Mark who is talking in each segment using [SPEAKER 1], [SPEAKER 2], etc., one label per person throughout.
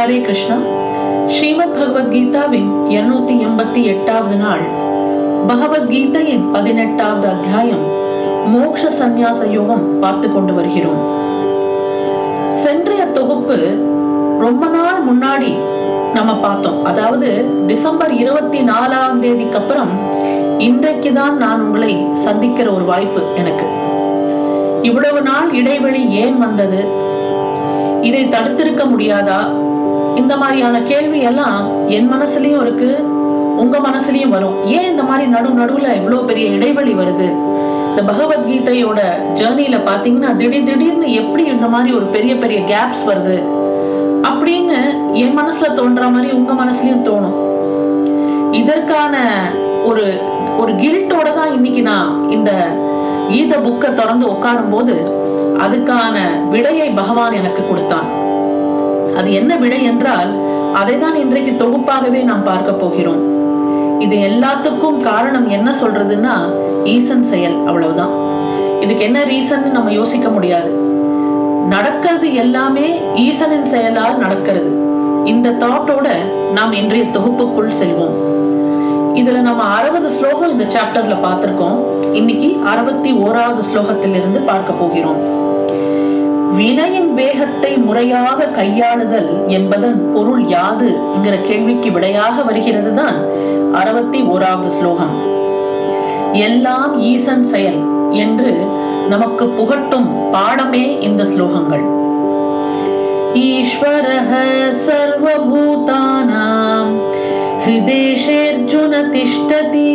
[SPEAKER 1] ஹரே கிருஷ்ணா. ஸ்ரீமத் பகவத்கீதாவின் இருநூத்தி எண்பத்தி எட்டாவது நாள். பகவத்கீதையின் பதினெட்டாவது அத்தியாயம். மோக்ஷ சந்நியாச யோகம் பார்த்து கொண்டு வருகிறோம். சென்றைய தொகுப்பு ரொம்ப நாள் முன்னாடி நம்ம பார்த்தோம். அதாவது டிசம்பர் இருபத்தி நாலாம் தேதிக்கு அப்புறம் இன்றைக்கு தான் நான் உங்களை சந்திக்கிற ஒரு வாய்ப்பு எனக்கு. இவ்வளவு நாள் இடைவெளி ஏன் வந்தது? இதை தடுத்திருக்க முடியாதா? இந்த மாதிரியான கேள்வி எல்லாம் என் மனசுலயும் இருக்கு உங்க மனசுலயும் வரும். ஏன் இந்த மாதிரி நடு நடுவுல இவ்வளவு பெரிய இடைவெளி வருது? இந்த பகவத்கீதையோட ஜேர்னில பாத்தீங்கன்னா திடீர் திடீர்னு எப்படி இந்த மாதிரி ஒரு பெரிய பெரிய கேப்ஸ் வருது அப்படின்னு என் மனசுல தோன்ற மாதிரி உங்க மனசுலயும் தோணும். இதற்கான ஒரு ஒரு கில்ட்டோட தான் இன்னைக்கு நான் இந்த கீத புக்கை திறந்து உட்காரும் போது அதுக்கான விடையை பகவான் எனக்கு கொடுத்தான். அது என்ன விடை என்றால் அதை தான் இன்றைக்கு தொகுப்பாகவே நாம் பார்க்க போகிறோம். இது எல்லாத்துக்கும் காரணம் என்ன சொல்றதுன்னா ஈசன் செயல் அவ்வளவுதான். இதுக்கு என்ன ரீசன் நம்ம யோசிக்க முடியாது. நடக்கிறது எல்லாமே ஈசனின் செயலால் நடக்கிறது. இந்த தாட்டோட நாம் இன்றைய தொகுப்புக்குள் செல்வோம். இதுல நம்ம அறுபது ஸ்லோகம் இந்த சாப்டர்ல பார்த்திருக்கோம். இன்னைக்கு அறுபத்தி ஓராவது ஸ்லோகத்திலிருந்து பார்க்க போகிறோம். வினையின் வேகத்தை முறையாக கையாளுதல் என்பதன் பொருள் யாது என்கிற கேள்விக்கு விடையாக வருகிறது தான் அறுபத்தி ஓராவது ஸ்லோகம் எல்லாம் ஈசன் செயல் என்று நமக்கு புகட்டும் பாடமே இந்த ஸ்லோகங்கள் ஈஸ்வரः सर्वभूतानां हृदेशेऽर्जुन तिष्ठति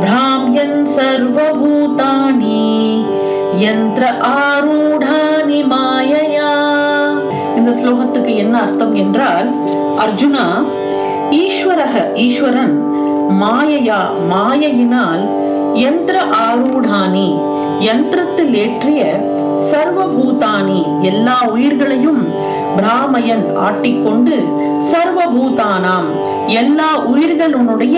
[SPEAKER 1] भ्राम्यन् सर्वभूतानि யந்திர ஆரூடானி மாயையா. இந்த ஸ்லோகத்துக்கு என்ன அர்த்தம் என்றால் அர்ஜுனா ஈஸ்வரக ஈஸ்வரன் மாயையா மாயையினால் யந்திர ஆரூடானி யந்திரத்தில் ஏற்றிய சர்வபூதானி எல்லா உயிர்களையும் பிராமயன் ஆட்டிக்கொண்டு சர்வபூதானாம் எல்லா உயிர்களுடைய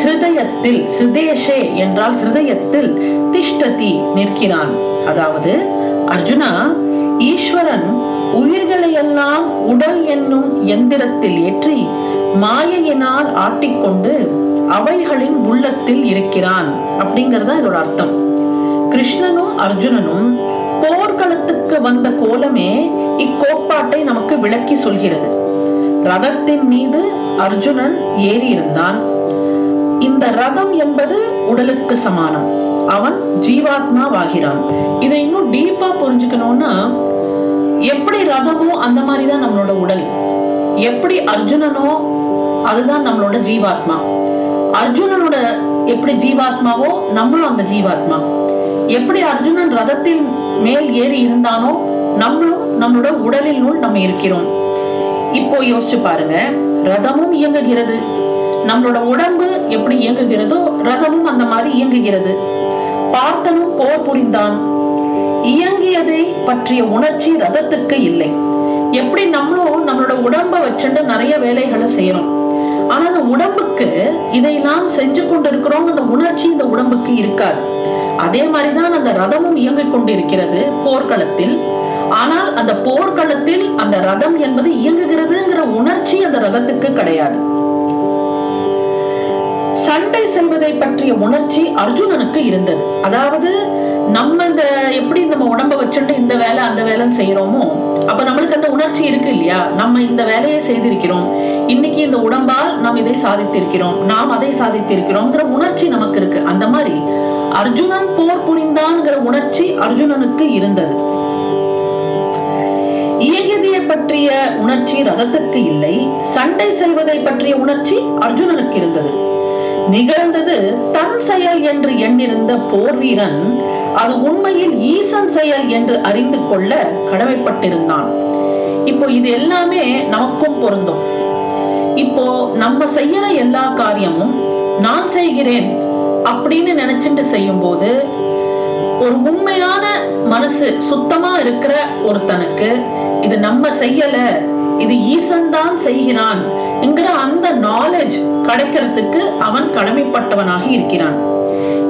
[SPEAKER 1] ஹிருதயத்தில் ஹிருதேஷே என்றால் ஹிருதயத்தில் திஷ்டதி நிற்கிறான். அதாவது அர்ஜுனா ஈஸ்வரன் உயிர்களை எல்லாம் உடல் என்னும் எந்திரத்தில் ஏற்றி மாயையினால் ஆட்டிக்கொண்டு அவைகளின் உள்ளத்தில் இருக்கிறான். அப்படிங்கறதா இதோட அர்த்தம். கிருஷ்ணனும் அர்ஜுனனும் போர்க்களத்துக்கு வந்த கோலமே இக்கோட்பாட்டை நமக்கு விளக்கி சொல்கிறது. ரதத்தின் மீது அர்ஜுனன் ஏறி இருந்தான் இந்த ரதம் என்பது உடலுக்கு சமானம். அவன் ஜீவாத்மாவாகிறான். இதை இன்னும் டீப்பா புரிஞ்சுக்கணும்னா எப்படி ரதமோ அந்த மாதிரி தான் நம்மளோட உடல். எப்படி அர்ஜுனனோ அதுதான் நம்மளோட ஜீவாத்மா. அர்ஜுனனோட எப்படி ஜீவாத்மாவோ நம்மளும் அந்த ஜீவாத்மா. எப்படி அர்ஜுனன் ரதத்தின் மேல் ஏறி இருந்தானோ நம்மளும் நம்மளோட உடலில் நூல் நம்ம இருக்கிறோம். இப்போ யோசிச்சு பாருங்க ரதமும் இயங்குகிறது. நம்மளோட உடம்பு எப்படி இயங்குகிறதோ ரதமும் அந்த மாதிரி இயங்குகிறது. பார்த்தனும் போர் புரிந்தான். இயங்கியதை பற்றிய உணர்ச்சி ரதத்துக்கு இல்லை. எப்படி நம்மளும் நம்மளோட உடம்ப வச்சுட்டு நிறைய வேலைகளை செய்யறோம். ஆனா அந்த உடம்புக்கு இதை நாம் செஞ்சு கொண்டிருக்கிறோம் அந்த உணர்ச்சி இந்த உடம்புக்கு இருக்காது. அதே மாதிரிதான் அந்த ரதமும் இயங்கிக் கொண்டிருக்கிறது போர்க்களத்தில். ஆனால் அந்த போர்க்களத்தில் அந்த ரதம் என்பது இயங்குகிறதுங்கிற உணர்ச்சி அந்த ரதத்துக்கு கிடையாது. சண்டை செல்வதை பற்றிய உணர்ச்சி அர்ஜுனனுக்கு இருந்தது. அதாவது நம்ம இந்த எப்படி நம்ம உடம்ப வச்சுட்டு இந்த வேலை அந்த வேலைன்னு செய்யறோமோ அப்ப நம்மளுக்கு அந்த உணர்ச்சி இருக்கு இல்லையா? நம்ம இந்த வேலையை செய்திருக்கிறோம். இன்னைக்கு இந்த உடம்பால் நாம் இதை சாதித்திருக்கிறோம். நாம் அதை சாதித்திருக்கிறோம்ங்கிற உணர்ச்சி நமக்கு இருக்கு. அந்த மாதிரி அர்ஜுனன் போர் புரிந்தான்ங்கிற உணர்ச்சி அர்ஜுனனுக்கு இருந்தது. இயங்கியதை பற்றிய உணர்ச்சி ரதத்துக்கு இல்லை. சண்டை செல்வதை பற்றிய உணர்ச்சி அர்ஜுனனுக்கு இருந்தது. நிகழ்ந்தது தன் செயல் என்று எண்ணிருந்த போர் வீரன் அது உண்மையில் ஈசன் செயல் என்று அறிந்து கொள்ள கடமைப்பட்டிருந்தான். இப்போ இது எல்லாமே நமக்கும் பொருந்தும். இப்போ நம்ம செய்யற எல்லா காரியமும் நான் செய்கிறேன் அப்படின்னு நினைச்சிட்டு செய்யும் போது ஒரு உண்மையான மனசு சுத்தமா இருக்கிற ஒருத்தனுக்கு இது நம்ம செய்யல இது ஈசன் தான் செய்கிறான் என்கிற அந்த நாலேஜ் கிடைக்கிறதுக்கு அவன் கடமைப்பட்டவனாக இருக்கிறான்.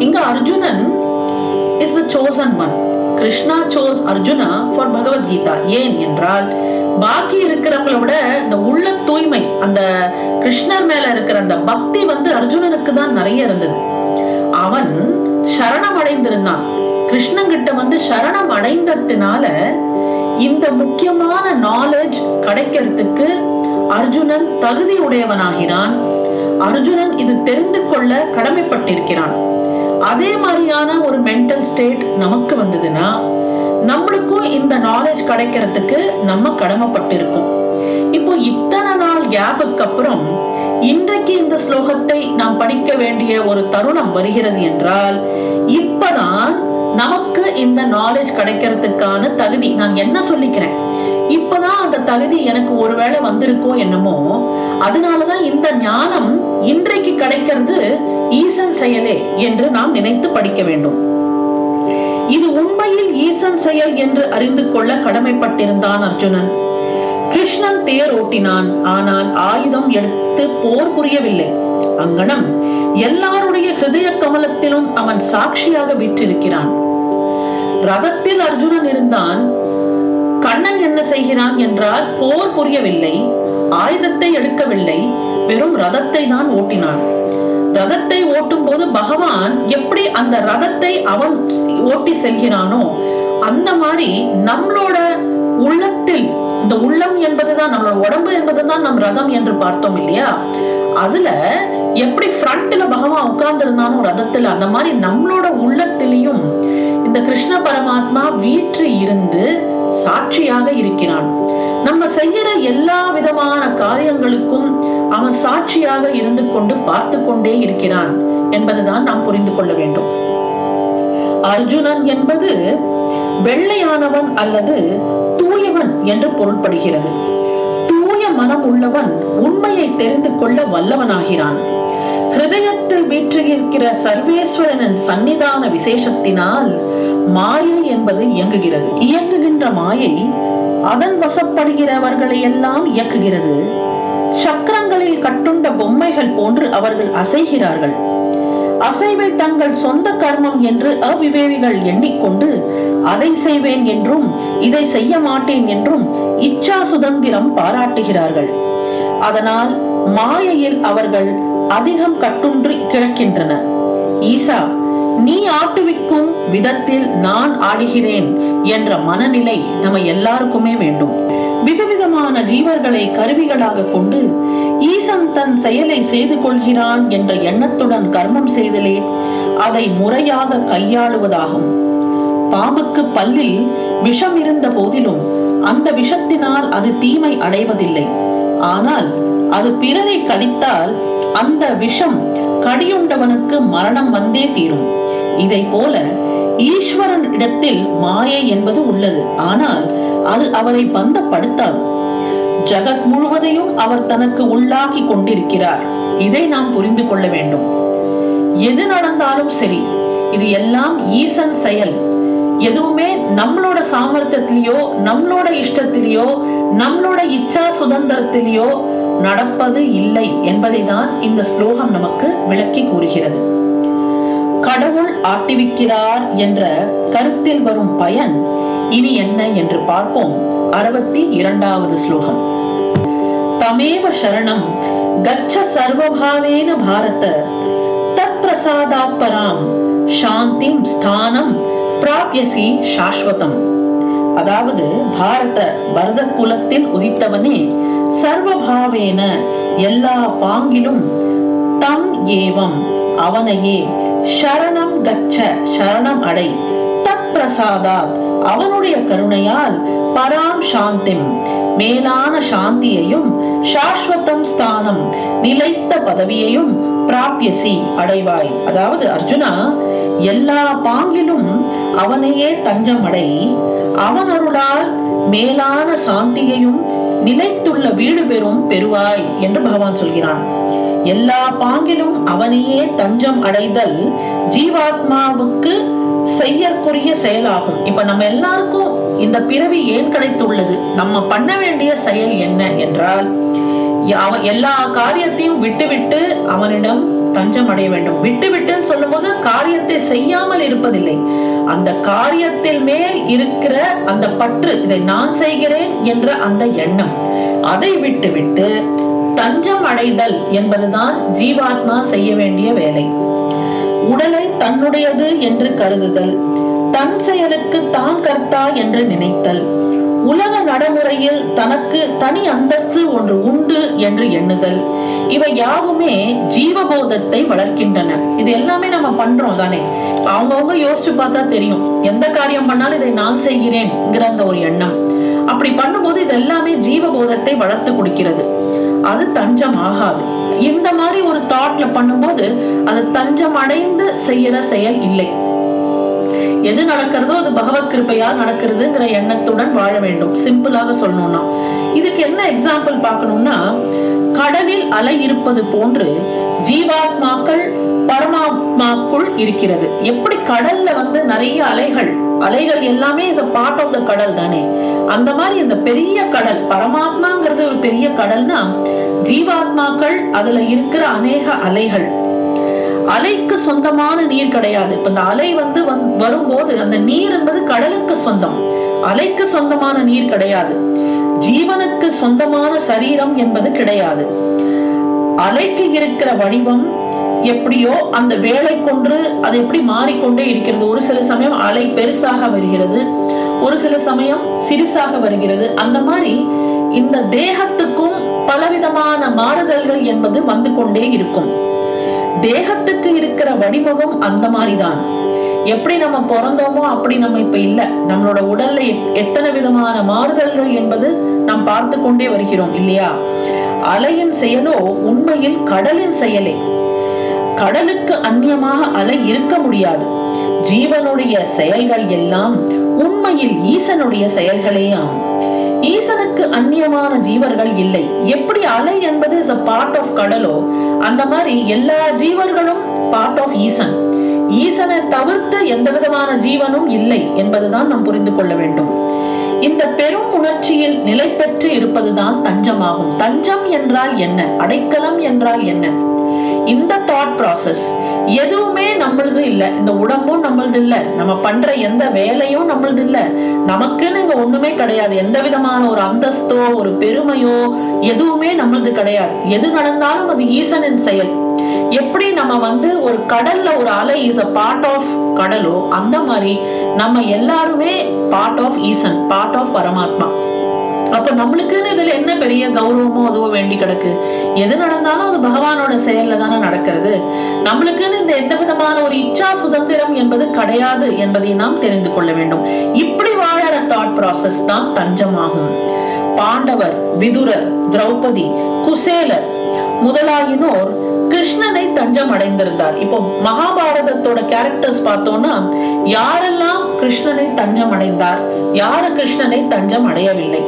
[SPEAKER 1] இங்க Arjunan is a chosen one Krishna chose Arjuna for Bhagavad Gita. ஏன் என்றால் பாக்கி இருக்கிறவங்களோட இந்த உள்ள தூய்மை அந்த கிருஷ்ணர் மேல இருக்கிற அந்த பக்தி வந்து அர்ஜுனனுக்கு தான் நிறைய இருந்தது. அவன் சரணம் அடைந்திருந்தான். கிருஷ்ணன் கிட்ட வந்து சரணம் அடைந்ததுனால இந்த முக்கியமான நாலேஜ் கிடைக்கிறதுக்கு அர்ஜுனன் தகுதி உடையவனாகிறான் அர்ஜுனன் இது தெரிந்து கொள்ள கடமைப்பட்டிருக்கிறான். அதே மாதிரியான ஒரு மென்டல் ஸ்டேட் நமக்கு வந்ததுன்னா நம்மளுக்கும் இந்த நாலேஜ் கிடைக்கிறதுக்கு நம்ம கடமைப்பட்டிருக்கோம் இப்போ இத்தனை நாள் கேப்புக்கு அப்புறம் இன்றைக்கு இந்த ஸ்லோகத்தை நாம் படிக்க வேண்டிய ஒரு தருணம் வருகிறது என்றால் இப்பதான் நமக்கு இந்த நாலேஜ் கிடைக்கிறதுக்கான தகுதி. நான் என்ன சொல்லிக்கிறேன்? இப்பதான் அந்த தகுதி எனக்கு ஒருவேளை வந்திருக்கோ என்னமோ அதனாலதான் இந்த ஞானம் இன்றைக்கு கிடைக்கிறது ஈசன் செயலே என்று நாம் நினைத்து படிக்க வேண்டும். இது உண்மையில் ஈசன் செயல் என்று அறிந்து கொள்ள கடமைப்பட்டிருந்தான் அர்ஜுனன். கிருஷ்ணன் தேர் ஓட்டினான் ஆனால் ஆயுதம் எடுத்து போர் புரியவில்லை. அங்கனம் எல்லாருடைய ஹிருதய கமலத்திலும் அவன் சாட்சியாக விற்றிருக்கிறான். ரதத்தில் அர்ஜுனன் இருந்தான். கண்ணன் என்ன செய்கிறான் என்றால் போர் புரியவில்லை ஆயுதத்தை எடுக்கவில்லை வெறும் ரதத்தை தான் ஓட்டினான். ரதத்தை ஓட்டும் போது பகவான் எப்படி அந்த ரதத்தை அவன் ஓட்டி செல்கிறானோ அந்த மாதிரி நம்மளோட உள்ளத்தில் இந்த உள்ளம் என்பதுதான் நம்மளோட உடம்பு என்பதுதான் நம் ரதம் என்று பார்த்தோம் இல்லையா? அதுல எப்படி ஃப்ரண்ட்ல பகவான் உட்கார்ந்து இருந்தானோ ரதத்துல அந்த மாதிரி நம்மளோட உள்ளத்திலையும் இந்த கிருஷ்ண பரமாத்மா வீற்று இருந்து சாட்சியாக இருக்கிறான். நம்ம செய்யற எல்லா விதமான காரியங்களுக்கும் அவன் சாட்சியாக இருந்து கொண்டு பார்த்து கொண்டே இருக்கிறான் என்பதுதான் நாம் புரிந்து கொள்ள வேண்டும். அர்ஜுனன் என்பது வெள்ளையானவன் அல்லது தூயவன் என்று பொருள்படுகிறது. தூய மனம் உள்ளவன் உண்மையை தெரிந்து கொள்ள வல்லவனாகிறான். ஹிருதயத்தில் வீற்றிருக்கிற சர்வேஸ்வரனின் சன்னிதான விசேஷத்தினால் மாயை என்பது இயங்குகிறது. இயங்குகின்ற மாயை அதன் வசப்படுகிறவர்களை எல்லாம் இயக்குகிறது. சக்கரங்களில் கட்டுண்ட பொம்மைகள் போன்று அவர்கள் அசைகிறார்கள். அசைவை தங்கள் சொந்த கர்மம் என்று அவிவேகிகள் எண்ணிக்கொண்டு அதை செய்வேன் என்றும் இதை செய்ய மாட்டேன் என்றும் இச்சா சுதந்திரம் பாராட்டுகிறார்கள். அதனால் மாயையில் அவர்கள் அதிகம் கட்டுன்று கிடக்கின்றன. ஈசா நீ ஆட்டுவிக்கும் விதத்தில் நான் ஆடுகிறேன் என்ற மனநிலை நம்ம எல்லாருக்குமே வேண்டும். விதவிதமான ஜீவர்களை கருவிகளாக கொண்டு ஈசன் தன் செயலை செய்து கொள்கிறான் என்ற எண்ணத்துடன் கர்மம் செய்தலே அதை முறையாக கையாளுவதாகும். பாம்புக்கு பல்லில் விஷம் இருந்த போதிலும் அந்த விஷத்தினால் அது தீமை அடைவதில்லை. ஆனால் அது பிறரை கடித்தால் அந்த விஷம் கடியுண்டவனுக்கு மரணம் வந்தே தீரும். இதை போல ஈஸ்வரன் இடத்தில் மாயை என்பது உள்ளது. ஆனால் அது அவரை பந்தப்படுத்தாது. ஜகத் முழுவதையும் அவர் தனக்கு உள்ளாக்கி கொண்டிருக்கிறார். இதை நாம் புரிந்து கொள்ள வேண்டும். எது நடந்தாலும் சரி இது எல்லாம் ஈசன் செயல். எதுவுமே நம்மளோட சாமர்த்தியத்திலேயோ நம்மளோட இஷ்டத்திலேயோ நம்மளோட இச்சா சுதந்திரத்திலேயோ நடப்பது இல்லை என்பதை தான் இந்த ஸ்லோகம் நமக்கு விளக்கி கூறுகிறது. கடவுள் ஆட்டிவிக்கிறார் என்ற கருத்தில் வரும் பயன் இனி என்ன என்று பார்ப்போம். அறுபத்தி இரண்டாவது ஸ்லோகம். தமேவ சரணம் கச்ச சர்வபாவேன பாரத. தத் பிரசாதாப்பராம் சாந்திம் ஸ்தானம் பிராப்யசி சாஸ்வதம். அதாவது பாரத பரத குலத்தில் உதித்தவனே சர்வபாவேன எல்லா பாங்கிலும் தம் ஏவம் அவனையே சரணம் கச்ச சரணம் அடை. தத் பிரசாதாத் அவனுடைய கருணையால் பராம் சாந்திம். மேலான சாந்தியையும் சாஸ்வதம் ஸ்தானம் நிலைத்த பதவியையும் பிராப்யசி அடைவாய். அதாவது அர்ஜுனா எல்லா பாங்கிலும் அவனையே தஞ்சம் அடை அவன் அருளால் மேலான சாந்தியையும் நிலைத்துள்ள வீடு பெறும் பெறுவாய் என்று பகவான் சொல்கிறான். எல்லா பாங்கிலும் அவனையே தஞ்சம் அடைதல் ஜீவாத்மாவுக்கு செய்யற்குரிய செயலாகும். இப்ப நம்ம எல்லாருக்கும் இந்த பிறவி ஏன் கிடைத்துள்ளது? நம்ம பண்ண வேண்டிய செயல் என்ன என்றால் அவன் எல்லா காரியத்தையும் விட்டுவிட்டு அவனிடம் தஞ்சம் அடைய வேண்டும். விட்டு விட்டுன்னு சொல்லும்போது காரியத்தை செய்யாமல் இருப்பதில்லை. அந்த காரியத்தில் மேல் இருக்கிற அந்த பற்று இதை நான் செய்கிறேன் என்ற அந்த எண்ணம் அதை விட்டு விட்டு தஞ்சம் அடைதல் என்பதுதான் ஜீவாத்மா செய்ய வேண்டிய வேலை. உடலை தன்னுடையது என்று கருதுதல் தன் செயலுக்கு தான் கர்த்தா என்று நினைத்தல் உலக நடைமுறையில் தனக்கு தனி அந்தஸ்து ஒன்று உண்டு என்று எண்ணுதல் இவை யாவுமே ஜீவபோதத்தை வளர்க்கின்றன. இது எல்லாமே நம்ம பண்றோம் தானே. அவங்கவுங்க யோசிச்சு பார்த்தா தெரியும் எந்த காரியம் பண்ணாலும் இதை நான் செய்கிறேன்ங்கிற அந்த ஒரு எண்ணம். அப்படி பண்ணும்போது இது எல்லாமே ஜீவபோதத்தை வளர்த்து கொடுக்கிறது. அது தஞ்சம் ஆகாது இந்த மாதிரி ஒரு தாட்ல பண்ணும்போது அது தஞ்சம் அடைந்து செய்யற செயல் இல்லை. எது நடக்கிறதோ அது பகவத் கிருப்பையா நடக்கிறதுங்கிற எண்ணத்துடன் வாழ வேண்டும். சிம்பிளாக சொல்லணும்னா. இதுக்கு என்ன எக்ஸாம்பிள் பார்க்கணும்னா கடலில் அலை இருப்பது போன்று ஜீவாத்மாக்கள் பரமாத்மாக்குள் இருக்கிறது. எப்படி கடல்ல வந்து நிறைய அலைகள் அலைகள் எல்லாமே இஸ் பார்ட் ஆஃப் த கடல் தானே? அந்த மாதிரி இந்த பெரிய கடல் பரமாத்மாங்கிறது ஒரு பெரிய கடல்னா ஜீவாத்மாக்கள் அதுல இருக்கிற அநேக அலைகள். அலைக்கு சொந்தமான நீர் கிடையாது. இப்ப இந்த அலை வந்து வந்- வரும்போது அந்த நீர் என்பது கடலுக்கு சொந்தம். அலைக்கு சொந்தமான நீர் கிடையாது. ஜீவனுக்கு சொந்தமான சரீரம் என்பது கிடையாது. அலைக்கு இருக்கிற வடிவம் எப்படியோ அந்த வேலை கொன்று அது எப்படி மாறிக்கொண்டே இருக்கிறது. ஒரு சில சமயம் அலை பெருசாக வருகிறது. ஒரு சில சமயம் சிறுசாக வருகிறது. அந்த மாதிரி இந்த தேகத்துக்கும் பலவிதமான மாறுதல்கள் என்பது வந்து கொண்டே இருக்கும். தேகத்துக்கு இருக்கிற வடிவமும் அந்த மாதிரிதான். எப்படி நம்ம பிறந்தோமோ அப்படி நம்ம இப்ப இல்ல. நம்மளோட உடல்ல எத்- எத்தனை விதமான மாறுதல்கள் என்பது நாம் பார்த்து கொண்டே வருகிறோம் இல்லையா? அலையின் செயலோ உண்மையில் கடலின் செயலே. கடலுக்கு அந்நியமாக அலை இருக்க முடியாது. ஜீவனுடைய செயல்கள் எல்லாம் உண்மையில் ஈசனுடைய செயல்களே ஆகும் ஈசனுக்கு அந்நியமான ஜீவர்கள் இல்லை. எப்படி அலை என்பது இஸ் அ பார்ட் ஆஃப் கடலோ அந்த மாதிரி எல்லா ஜீவர்களும் பார்ட் ஆஃப் ஈசன். ஈசனை தவிர்த்து எந்த விதமான ஜீவனும் இல்லை என்பதுதான் நாம் புரிந்து கொள்ள வேண்டும். இந்த பெரும் உணர்ச்சியில் நிலை பெற்று இருப்பதுதான் தஞ்சமாகும். தஞ்சம் என்றால் என்ன? அடைக்கலம் என்றால் என்ன? இந்த தாட் ப்ராசஸ் எதுவுமே நம்மளது இல்ல. இந்த உடம்பும் நம்மளது இல்ல. நம்ம பண்ற எந்த வேலையும் நம்மளது இல்ல. நமக்குன்னு இங்க ஒண்ணுமே கிடையாது. எந்த விதமான ஒரு அந்தஸ்தோ ஒரு பெருமையோ எதுவுமே நம்மளது கிடையாது. எது நடந்தாலும் அது ஈசனின் செயல். எப்படி நம்ம வந்து ஒரு கடல்ல ஒரு அலை இஸ் அ பார்ட் ஆஃப் கடலோ அந்த மாதிரி நம்ம எல்லாருமே part of Eesan part of பரமாத்மா. அப்ப நம்மளுக்குன்னு இதுல என்ன பெரிய கௌரவமோ அதுவோ வேண்டி கிடக்கு? எது நடந்தாலும் அது பகவானோட செயல்ல தானே நடக்கிறது. நம்மளுக்குன்னு இந்த எந்த விதமான ஒரு இச்சா சுதந்திரம் என்பது கிடையாது என்பதை நாம் தெரிந்து கொள்ள வேண்டும். இப்படி வாழற தாட் ப்ராசஸ் தான் தஞ்சமாகும். பாண்டவர் விதுரர் திரௌபதி குசேலர் முதலாயினோர் கிருஷ்ணனை தஞ்சம் அடைந்திருந்தார் இப்போ மகாபாரதத்தோட கேரக்டர்ஸ் பார்த்தோம்னா யாரெல்லாம் கிருஷ்ணனை தஞ்சம் அடைந்தார் யாரு கிருஷ்ணனை தஞ்சம் அடையவில்லை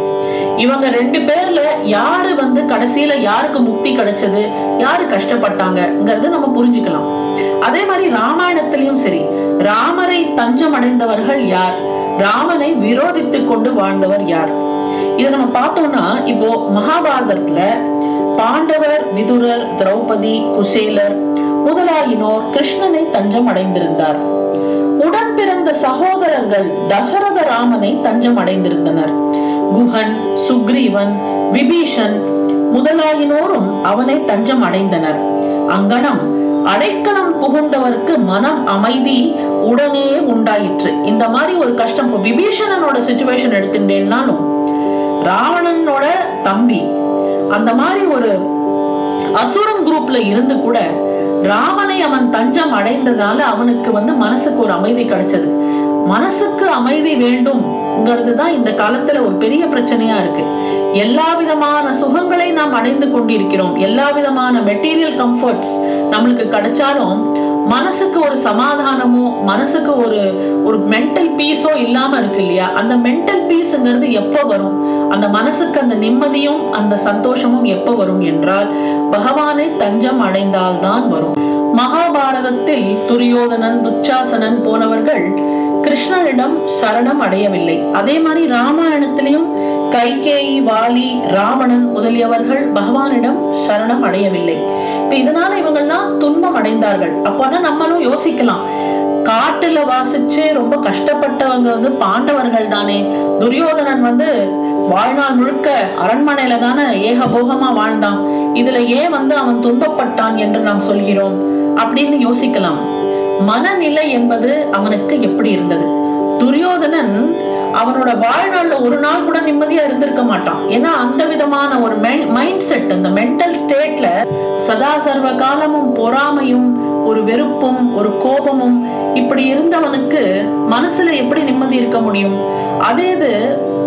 [SPEAKER 1] இவங்க ரெண்டு பேர்ல யாரு வந்து கடைசியில யாருக்கு முக்தி கிடைச்சது யாரு கஷ்டப்பட்டாங்கிறது நம்ம புரிஞ்சுக்கலாம். அதே மாதிரி ராமாயணத்திலயும் சரி ராமரை தஞ்சம் அடைந்தவர்கள் யார்? ராமனை விரோதித்துக் கொண்டு வாழ்ந்தவர் யார்? இதை நம்ம பார்த்தோம்னா இப்போ மகாபாரதத்துல பாண்டவர் விதுரர் திரௌபதி குசேலர் முதலாயினோர் கிருஷ்ணனை தஞ்சம் அடைந்திருந்தார் உடன் பிறந்த சகோதரர்கள் தசரத ராமனை தஞ்சம் அடைந்திருந்தனர் குஹன் சுக்ரீவன் விபீஷன் முதலாயினோரும் அவனை தஞ்சம் அடைந்தனர் அங்கனம் அடைக்கலம் புகுந்தவருக்கு மனம் அமைதி உடனே உண்டாயிற்று. இந்த மாதிரி ஒரு கஷ்டம் விபீஷணனோட சுச்சுவேஷன் எடுத்துட்டேன்னாலும் ராவணனோட தம்பி அந்த மாதிரி ஒரு அசுரன் குரூப்ல இருந்து கூட ராவனை அவன் தஞ்சம் அடைந்ததால அவனுக்கு வந்து மனசுக்கு ஒரு அமைதி கிடைச்சது. மனசுக்கு அமைதி வேண்டும். வேண்டும்ங்கிறது தான் இந்த காலத்துல ஒரு பெரிய பிரச்சனையா இருக்கு. எல்லா விதமான சுகங்களை நாம் அடைந்து கொண்டிருக்கிறோம். எல்லா விதமான மெட்டீரியல் கம்ஃபர்ட்ஸ் நம்மளுக்கு கிடைச்சாலும் மனசுக்கு ஒரு சமாதானமோ மனசுக்கு ஒரு ஒரு மென்டல் பீஸோ இல்லாம இருக்கு இல்லையா? அந்த மென்டல் பீஸ்ங்கிறது எப்போ வரும்? அந்த மனசுக்கு அந்த நிம்மதியும் அந்த சந்தோஷமும் எப்போ வரும் என்றால் பகவானை தஞ்சம் அடைந்தால்தான் வரும். மகாபாரதத்தில் துரியோதனன் துச்சாசனன் போனவர்கள் கிருஷ்ணனிடம் சரணம் அடையவில்லை. அதே மாதிரி ராமாயணத்திலையும் கைகேயி வாலி ராவணன் முதலியவர்கள் பகவானிடம் சரணம் அடையவில்லை. இப்ப இதனால இவங்கெல்லாம் துன்பம் அடைந்தார்கள். அப்போனா நம்மளும் யோசிக்கலாம். காட்டுல வாசிச்சு ரொம்ப கஷ்டப்பட்டவங்க வந்து பாண்டவர்கள் தானே. துரியோதனன் வந்து வாழ்நாள் முழுக்க அரண்மனையில தானே ஏகபோகமா வாழ்ந்தான். இதுல ஏன் வந்து அவன் துன்பப்பட்டான் என்று நாம் சொல்கிறோம்? அப்படின்னு யோசிக்கலாம். மனநிலை என்பது அவனுக்கு எப்படி இருந்தது? துரியோதனன் அவனோட வாழ்நாள்ல ஒரு நாள் கூட நிம்மதியா இருந்திருக்க மாட்டான். ஏன்னா அந்த விதமான ஒரு மைண்ட் செட் அந்த மென்டல் ஸ்டேட்ல சதா சர்வ காலமும் பொறாமையும் ஒரு வெறுப்பும் ஒரு கோபமும் இப்படி இருந்தவனுக்கு மனசுல எப்படி நிம்மதி இருக்க முடியும்? அதே இது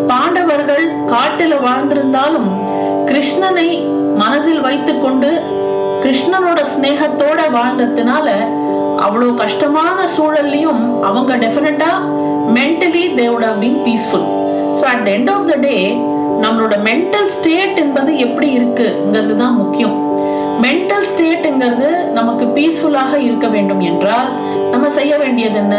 [SPEAKER 1] பாண்டவர்கள் காட்டில வாழ்ந்திருந்தாலும் கிருஷ்ணனை மனதில் வைத்துக்கொண்டு கிருஷ்ணனோட ஸ்நேகத்தோட வாழ்ந்ததுனால அவ்வளோ கஷ்டமான சூழல்லையும் அவங்க டெஃபினட்டா mentally தேவோட been peaceful so at end of the day நம்மளோட மென்டல் ஸ்டேட் என்பது எப்படி இருக்குங்கிறது தான் முக்கியம். மென்டல் ஸ்டேட்டுங்கிறது நமக்கு பீஸ்ஃபுல்லாக இருக்க வேண்டும் என்றால் நம்ம செய்ய வேண்டியது என்ன?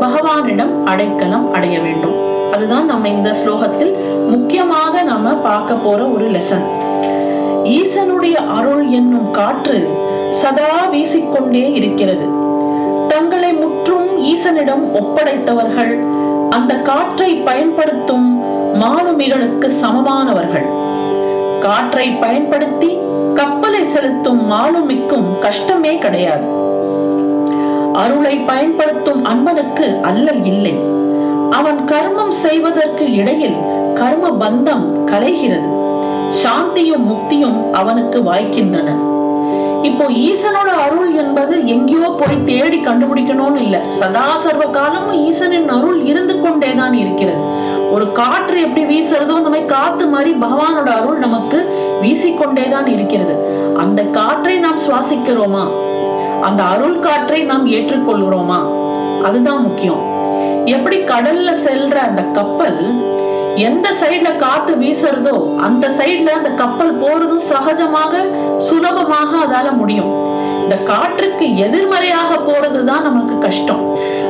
[SPEAKER 1] பகவானிடம் அடைக்கலம் அடைய வேண்டும். அதுதான் நம்ம இந்த ஸ்லோகத்தில் முக்கியமாக நம்ம பார்க்க போற ஒரு லெசன் ஈசனுடைய அருள் என்னும் காற்று சதா வீசிக்கொண்டே இருக்கிறது. ஈசனிடம் ஒப்படைத்தவர்கள் அந்த காற்றை பயன்படுத்தும் மாலுமிகளுக்கு சமமானவர்கள். காற்றை பயன்படுத்தி கப்பலை செலுத்தும் மாலுமிக்கும் கஷ்டமே கிடையாது. அருளை பயன்படுத்தும் அன்பனுக்கு அல்லல் இல்லை. அவன் கர்மம் செய்வதற்கு இடையில் கர்ம பந்தம் கலைகிறது. சாந்தியும் முக்தியும் அவனுக்கு வாய்க்கின்றன. இப்போ ஈசனோட அருள் என்பது எங்கேயோ போய் தேடி கண்டுபிடிக்கணும்னு இல்ல. சதா சர்வ காலமும் ஈசனின் அருள் இருந்து கொண்டேதான் இருக்கிறது. ஒரு காற்று எப்படி வீசுறதோ அந்த மாதிரி காத்து மாதிரி பகவானோட அருள் நமக்கு வீசிக்கொண்டேதான் இருக்கிறது. அந்த காற்றை நாம் சுவாசிக்கிறோமா? அந்த அருள் காற்றை நாம் ஏற்றுக்கொள்கிறோமா? அதுதான் முக்கியம். எப்படி கடல்ல செல்ற அந்த கப்பல் எந்த சைடுல காத்து வீசுறதோ அந்த சைடுல அந்த கப்பல் போறதும் சகஜமாக சுலபமாக அதால முடியும். இந்த காற்றுக்கு எதிர்மறையாக போறதுதான் நமக்கு கஷ்டம்.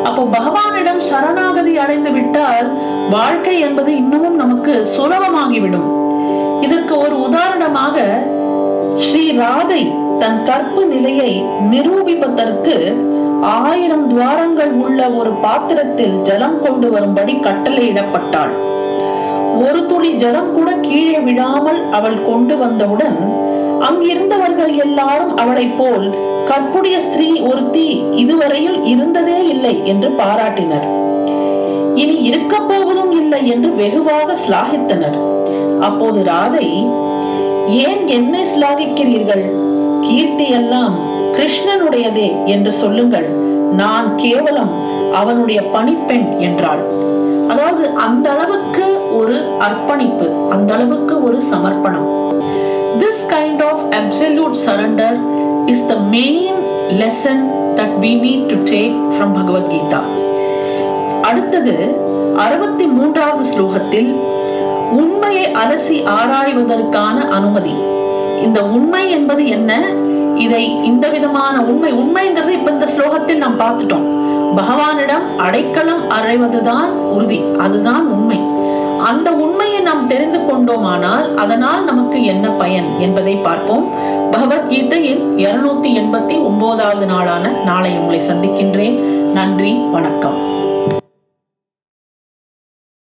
[SPEAKER 1] அப்போ பகவானிடம் சரணாகதி அடைந்து விட்டால் வாழ்க்கை என்பது இன்னமும் நமக்கு சுலபமாகிவிடும். இதற்கு ஒரு உதாரணமாக ஸ்ரீ ராதை தன் கற்பு நிலையை நிரூபிப்பதற்கு ஆயிரம் துவாரங்கள் உள்ள ஒரு பாத்திரத்தில் ஜலம் கொண்டு வரும்படி கட்டளையிடப்பட்டாள் ஒரு துளி ஜலம் கூட கீழே விழாமல் அவள் கொண்டு வந்தவுடன் அங்கிருந்தவர்கள் எல்லாரும் அவளைப் போல் கற்புடைய ஸ்திரீ ஒருத்தி இதுவரையில் இருந்ததே இல்லை என்று பாராட்டினர். இனி இருக்க போவதும் இல்லை என்று வெகுவாக சிலாகித்தனர். அப்போது ராதை ஏன் என்னை சிலாகிக்கிறீர்கள்? கீர்த்தி எல்லாம் கிருஷ்ணனுடையதே என்று சொல்லுங்கள். நான் கேவலம் அவனுடைய பணிப்பெண் என்றாள். அதாவது அந்த அளவுக்கு ஒரு அர்ப்பணிப்பு அந்த அளவுக்கு ஒரு சமர்ப்பணம். This kind of absolute surrender is the main lesson that we need to take from Bhagavad Gita அடுத்தது அறுபத்தி மூன்றாவது ஸ்லோகத்தில் உண்மையை அலசி ஆராய்வதற்கான அனுமதி. இந்த உண்மை என்பது என்ன? இதை இந்த விதமான உண்மை உண்மைங்கிறது இப்ப இந்த ஸ்லோகத்தில் நாம் பார்த்துட்டோம். பகவானிடம் அடைக்கலம் அறைவதுதான் உறுதி அதுதான் உண்மை. அந்த உண்மையை நாம் தெரிந்து கொண்டோமானால் அதனால் நமக்கு என்ன பயன் என்பதை பார்ப்போம். பகவத்கீதையில் இருநூத்தி எண்பத்தி ஒன்பதாவது நாளான நாளை உங்களை சந்திக்கின்றேன். நன்றி வணக்கம்.